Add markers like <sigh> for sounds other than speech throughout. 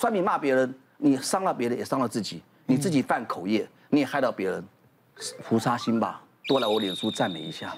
酸民骂别人，你伤了别人，也伤了自己，你自己犯口业，你也害到别人，菩萨心吧。多来我脸书赞美一下，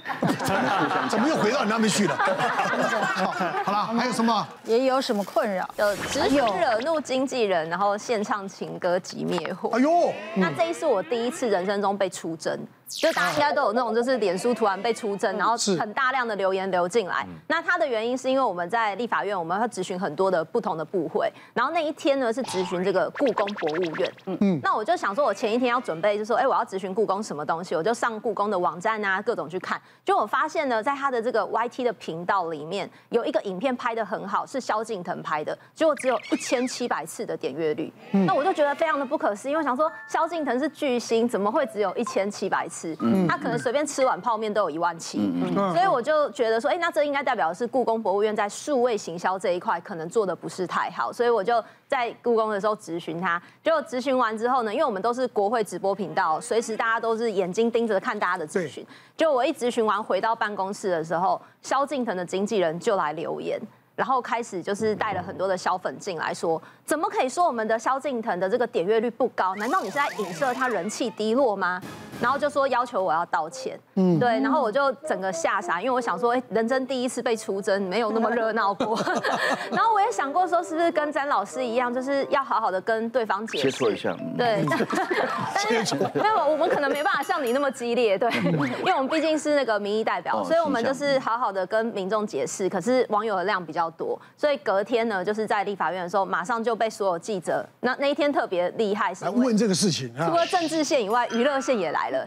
怎么又回到你那边去了？好，<laughs> 好了，还有什么？也有什么困扰？有直接惹怒经纪人，然后献唱情歌即灭火。哎呦，那这一次我第一次人生中被出征。就大家应该都有那种，就是脸书突然被出征，然后很大量的留言流进来。那它的原因是因为我们在立法院，我们会咨询很多的不同的部会。然后那一天呢是咨询这个故宫博物院。嗯嗯。那我就想说，我前一天要准备，就说，哎，我要咨询故宫什么东西，我就上故宫的网站啊，各种去看。就我发现呢，在他的这个 YT 的频道里面，有一个影片拍的很好，是萧敬腾拍的，结果只有一千七百次的点阅率。那我就觉得非常的不可思议，因为我想说，萧敬腾是巨星，怎么会只有一千七百次？嗯，他可能随便吃碗泡面都有一万七，嗯，所以我就觉得说，哎，那这应该代表的是故宫博物院在数位行销这一块可能做的不是太好，所以我就在故宫的时候咨询他，结果质询完之后呢，因为我们都是国会直播频道，随时大家都是眼睛盯着看大家的咨询，就我一咨询完回到办公室的时候，萧敬腾的经纪人就来留言。然后开始就是带了很多的小粉进来说，怎么可以说我们的萧敬腾的这个点阅率不高？难道你是在影射他人气低落吗？然后就说要求我要道歉，嗯，对，然后我就整个吓傻，因为我想说，哎，人生第一次被出征，没有那么热闹过。<laughs> 然后我也想过说，是不是跟詹老师一样，就是要好好的跟对方解释，切磋一下，对，<laughs> 但是没有，我们可能没办法像你那么激烈，对，<laughs> 因为我们毕竟是那个民意代表，所以我们就是好好的跟民众解释。可是网友的量比较多，所以隔天呢，就是在立法院的时候，马上就被所有记者，那那一天特别厉害，是问这个事情，除了政治线以外，娱乐线也来了，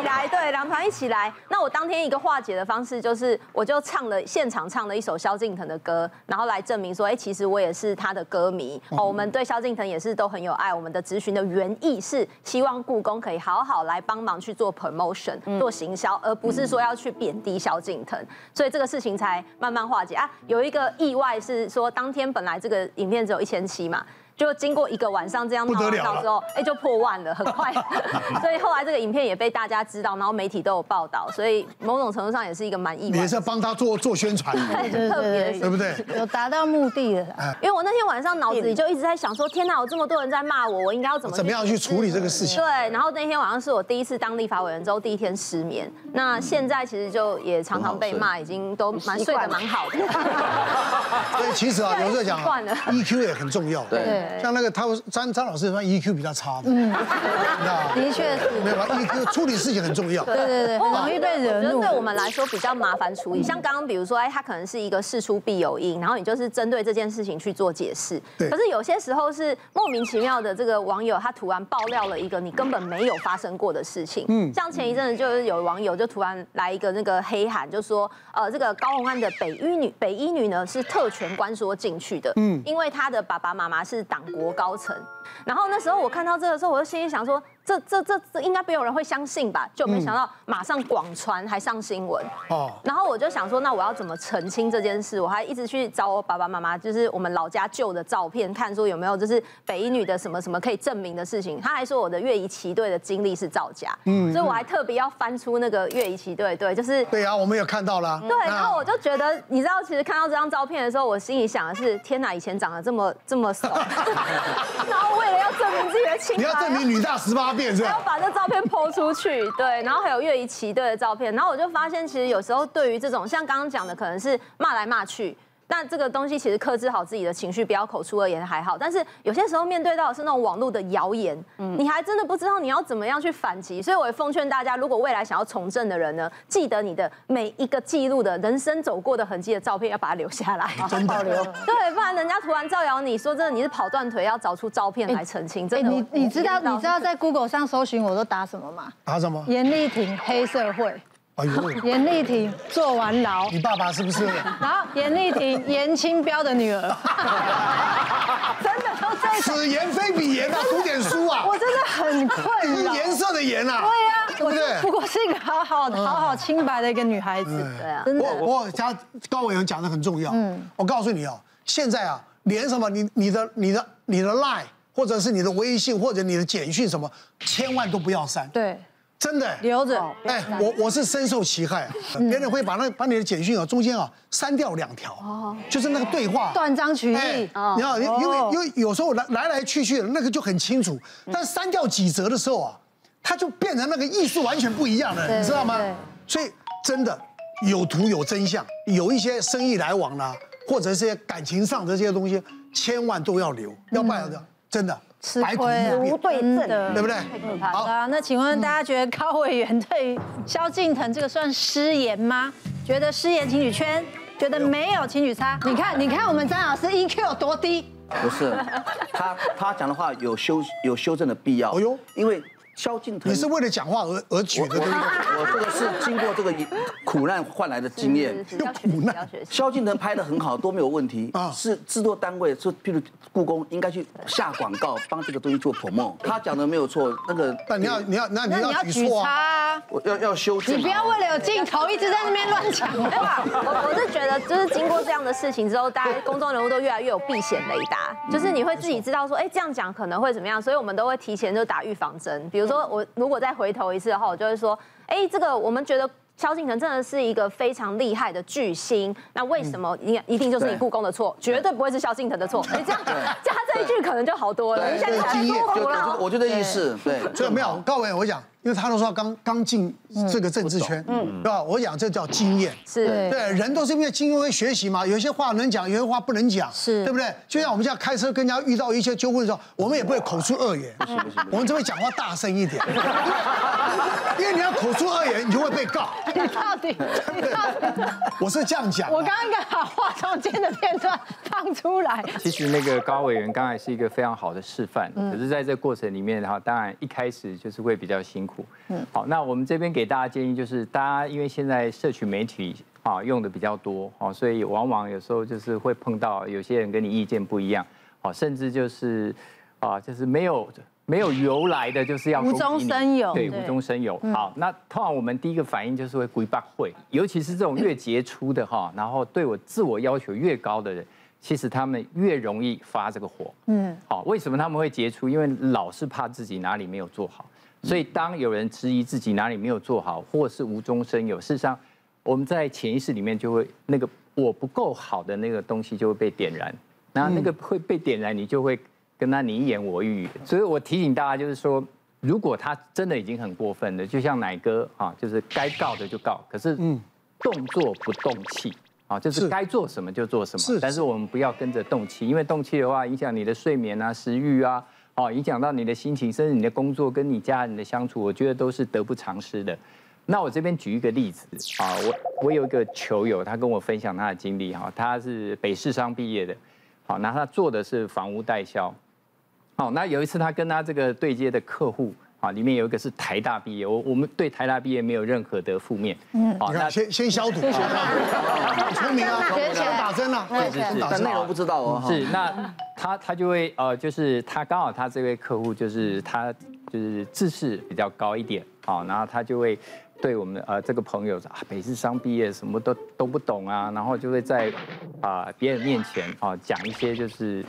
起来，对，两团一起来。那我当天一个化解的方式就是，我就唱了现场唱了一首萧敬腾的歌，然后来证明说，哎，其实我也是他的歌迷。哦，我们对萧敬腾也是都很有爱。我们的咨询的原意是希望故宫可以好好来帮忙去做 promotion，做行销，而不是说要去贬低萧敬腾。所以这个事情才慢慢化解啊。有一个意外是说，当天本来这个影片只有一千七嘛。就经过一个晚上这样闹闹之后，哎，就破万了，很快。<laughs> 所以后来这个影片也被大家知道，然后媒体都有报道，所以某种程度上也是一个蛮意外。也是帮他做做宣传，特别，对不对？有达到目的的。因为我那天晚上脑子里就一直在想说，天哪，有这么多人在骂我，我应该要怎么怎么样去处理这个事情？对。然后那天晚上是我第一次当立法委员之后第一天失眠。那现在其实就也常常被骂，已经都蛮睡得蛮好的。<laughs> 所以其实啊，有时候讲，EQ 也很重要。对。像那个他们。张张老师算 EQ 比较差的，嗯，的确是，没有吧？EQ 处理事情很重要，对对对，很容易被惹怒。对我们来说比较麻烦处理，像刚刚比如说，哎，他可能是一个事出必有因，然后你就是针对这件事情去做解释。对。可是有些时候是莫名其妙的，这个网友他突然爆料了一个你根本没有发生过的事情。嗯。像前一阵子就是有网友就突然来一个那个黑函，就说呃这个高洪安的北医女北医女呢是特权关说进去的，嗯，因为他的爸爸妈妈是党国高层。然后那时候我看到这个时候，我就心里想说。这这这这应该没有人会相信吧？就没想到马上广传还上新闻哦。然后我就想说，那我要怎么澄清这件事？我还一直去找我爸爸妈妈，就是我们老家旧的照片，看说有没有就是北一女的什么什么可以证明的事情。他还说我的越仪旗队的经历是造假，嗯，所以我还特别要翻出那个越仪旗队，对，就是对啊，我们有看到了。对，然后我就觉得，你知道，其实看到这张照片的时候，我心里想的是，天哪，以前长得这么这么瘦，<laughs> 然后为了要证明自己的清白，你要证明女大十八变是吧？要把这。照片 po 出去，对，然后还有乐仪骑队的照片，然后我就发现，其实有时候对于这种像刚刚讲的，可能是骂来骂去。那这个东西其实克制好自己的情绪，不要口出恶言还好。但是有些时候面对到的是那种网络的谣言，嗯，你还真的不知道你要怎么样去反击。所以我也奉劝大家，如果未来想要从政的人呢，记得你的每一个记录的人生走过的痕迹的照片要把它留下来，真保留。<laughs> 对，不然人家突然造谣你说真的你是跑断腿，要找出照片来澄清。真的，你你知道你知道在 Google 上搜寻我都打什么吗？打什么？严丽婷黑社会。哎呦，严丽婷坐完牢，你爸爸是不是？然后严丽婷严清标的女儿，<laughs> 真的都在。此言非彼言啊，读点书啊！我真的很困扰。颜色的颜啊。对呀，对不对？不过是一个好好好好清白的一个女孩子，对啊。我我家高委员讲的很重要。嗯，我告诉你哦，现在啊，连什么你你的你的你的 Line 或者是你的微信或者你的简讯什么，千万都不要删。对。真的留着。哎，我我是深受其害啊！别人会把那把你的简讯啊中间啊删掉两条，哦，就是那个对话断章取义。你知道，因为因为有时候来来来去去的那个就很清楚，但删掉几则的时候啊，它就变成那个意思完全不一样了，你知道吗？所以真的有图有真相，有一些生意来往啦，或者是些感情上的这些东西，千万都要留，要不然的真的。吃亏啊，不对症的，对不对？好的，那请问大家觉得高委员对萧敬腾这个算失言吗？觉得失言请举圈，觉得没有请举叉。你看，你看我们张老师 EQ 有多低？不是，他他讲的话有修有修正的必要。哎呦，因为。萧敬腾，你是为了讲话而而举的，对不对？我这个是经过这个苦难换来的经验。用苦难。萧敬腾拍的很好，都没有问题。啊，是制作单位，是譬如故宫应该去下广告，帮这个东西做 promo。他讲的没有错，那个。但你要你要那你要举错啊！我要要修正。你不要为了有镜头一直在那边乱讲话。<laughs> <laughs> 就是经过这样的事情之后，大家公众人物都越来越有避险雷达，就是你会自己知道说，哎，这样讲可能会怎么样，所以我们都会提前就打预防针，比如。说我如果再回头一次的话，我就会说，哎，这个我们觉得萧敬腾真的是一个非常厉害的巨星，那为什么一一定就是你故宫的错，绝对不会是萧敬腾的错？你这样加这一句可能就好多了。你现在经验就我觉得意思对，所以没有高伟我讲。因为他都说刚刚进这个政治圈，嗯，对吧？我讲这叫经验，是。对，人都是因为经验会学习嘛。有些话能讲，有些话不能讲，是。对不对？就像我们现在开车跟人家遇到一些纠纷的时候，我们也不会口出恶言，我们只会讲话大声一点，<laughs> 因为你要口出恶言，你就会被告。你到底？你到底？我是这样讲。我刚刚应该把话中间的片段放出来。其实那个高委员刚才是一个非常好的示范，可是在这个过程里面的话，当然一开始就是会比较辛苦。嗯，好，那我们这边给大家建议就是，大家因为现在社群媒体啊用的比较多，哦，所以往往有时候就是会碰到有些人跟你意见不一样，哦，甚至就是啊，就是没有没有由来的，就是要无中生有，对，无中生有。好，那通常我们第一个反应就是会鬼八会，尤其是这种越杰出的哈，然后对我自我要求越高的人，其实他们越容易发这个火。嗯，好，为什么他们会杰出？因为老是怕自己哪里没有做好。所以，当有人质疑自己哪里没有做好，或是无中生有，事实上，我们在潜意识里面就会那个我不够好的那个东西就会被点燃，然后那个会被点燃，你就会跟他你一言我一语。所以我提醒大家，就是说，如果他真的已经很过分了，就像奶哥啊，就是该告的就告，可是动作不动气啊，就是该做什么就做什么。但是我们不要跟着动气，因为动气的话影响你的睡眠啊、食欲啊。哦，影响到你的心情，甚至你的工作跟你家人的相处，我觉得都是得不偿失的。那我这边举一个例子啊，我我有一个球友，他跟我分享他的经历哈，他是北市商毕业的，好，那他做的是房屋代销，好，那有一次他跟他这个对接的客户。啊，里面有一个是台大毕业，我我们对台大毕业没有任何的负面。嗯，好，那先先消毒，先消毒，很聪明啊，先打针了，是是是，但内容不知道哦。是，那他他就会呃，就是他刚好他这位客户就是他就是知识比较高一点，好，然后他就会对我们呃这个朋友啊，北师商毕业什么都都不懂啊，然后就会在啊别人面前啊讲一些就是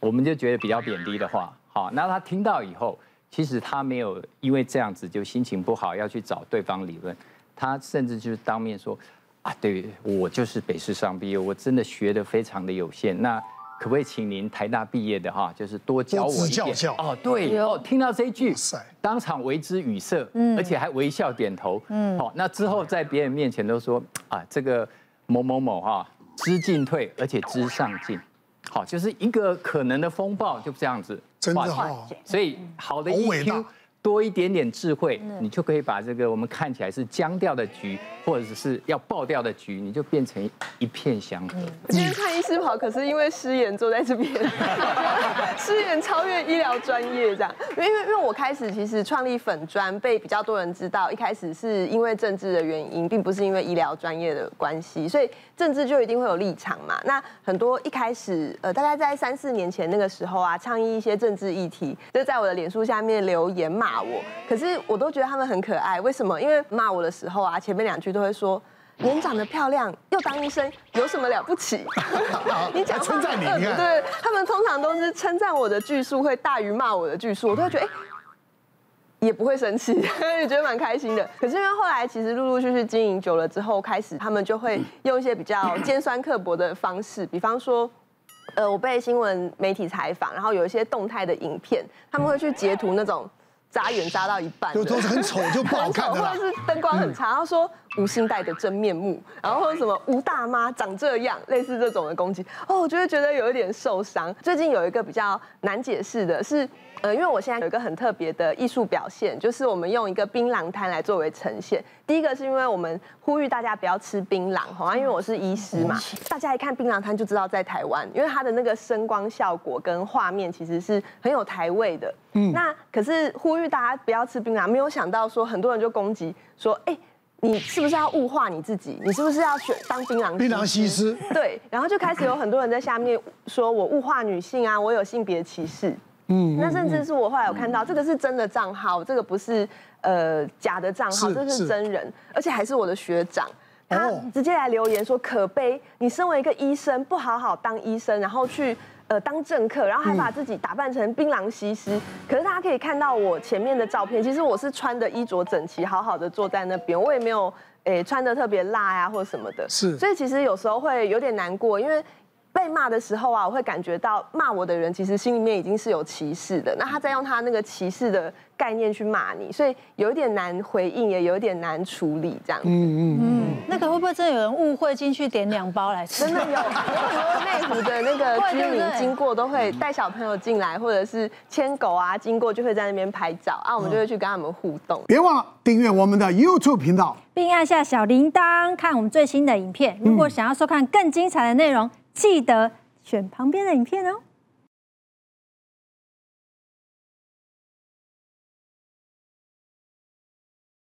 我们就觉得比较贬低的话，好，那他听到以后。其实他没有因为这样子就心情不好要去找对方理论，他甚至就是当面说，啊，对我就是北师商毕业，我真的学得非常的有限，那可不可以请您台大毕业的哈，就是多教我一点？哦，对哦，听到这一句，当场为之语塞，而且还微笑点头，嗯，好，那之后在别人面前都说，啊，这个某某某哈，知进退，而且知上进。好，就是一个可能的风暴，就这样子，真的好，所以好的 EQ 多一点点智慧，你就可以把这个我们看起来是僵掉的局，或者是要爆掉的局，你就变成一片祥和。今天看医师跑，可是因为失言坐在这边，<laughs> 失言超越医疗专业这样。因为因为我开始其实创立粉专被比较多人知道，一开始是因为政治的原因，并不是因为医疗专业的关系，所以政治就一定会有立场嘛。那很多一开始呃，大概在三四年前那个时候啊，倡议一些政治议题，就在我的脸书下面留言骂。骂我，可是我都觉得他们很可爱。为什么？因为骂我的时候啊，前面两句都会说：“人长得漂亮，又当医生，有什么了不起？” <laughs> 你讲称赞你，你看，对，他们通常都是称赞我的句数会大于骂我的句数，我都会觉得，哎，也不会生气，<laughs> 也觉得蛮开心的。可是因为后来其实陆陆续续经营久了之后，开始他们就会用一些比较尖酸刻薄的方式，比方说，呃，我被新闻媒体采访，然后有一些动态的影片，他们会去截图那种。扎眼扎到一半，就都是很丑就不好看的，<laughs> 或者是灯光很差。然后说吴欣岱的真面目，然后或者什么吴大妈长这样，类似这种的攻击，哦，我就会觉得有一点受伤。最近有一个比较难解释的是。呃，因为我现在有一个很特别的艺术表现，就是我们用一个槟榔摊来作为呈现。第一个是因为我们呼吁大家不要吃槟榔，哈，因为我是医师嘛，大家一看槟榔摊就知道在台湾，因为它的那个声光效果跟画面其实是很有台味的。嗯，那可是呼吁大家不要吃槟榔，没有想到说很多人就攻击说，哎，你是不是要物化你自己？你是不是要选当槟榔槟榔西施？对，然后就开始有很多人在下面说我物化女性啊，我有性别歧视。嗯，那甚至是我后来有看到，这个是真的账号，这个不是呃假的账号，这是真人，而且还是我的学长，他直接来留言说可悲，你身为一个医生，不好好当医生，然后去呃当政客，然后还把自己打扮成槟榔西施。可是大家可以看到我前面的照片，其实我是穿的衣着整齐，好好的坐在那边，我也没有诶穿的特别辣呀或者什么的，是，所以其实有时候会有点难过，因为。被骂的时候啊，我会感觉到骂我的人其实心里面已经是有歧视的，那他在用他那个歧视的概念去骂你，所以有一点难回应，也有一点难处理这样。嗯嗯嗯，那个会不会真的有人误会进去点两包来吃？真的有，有很多内湖的那个居民经过都会带小朋友进来，或者是牵狗啊经过就会在那边拍照啊，我们就会去跟他们互动。别忘了订阅我们的 YouTube 频道，并按下小铃铛看我们最新的影片。如果想要收看更精彩的内容。记得选旁边的影片哦。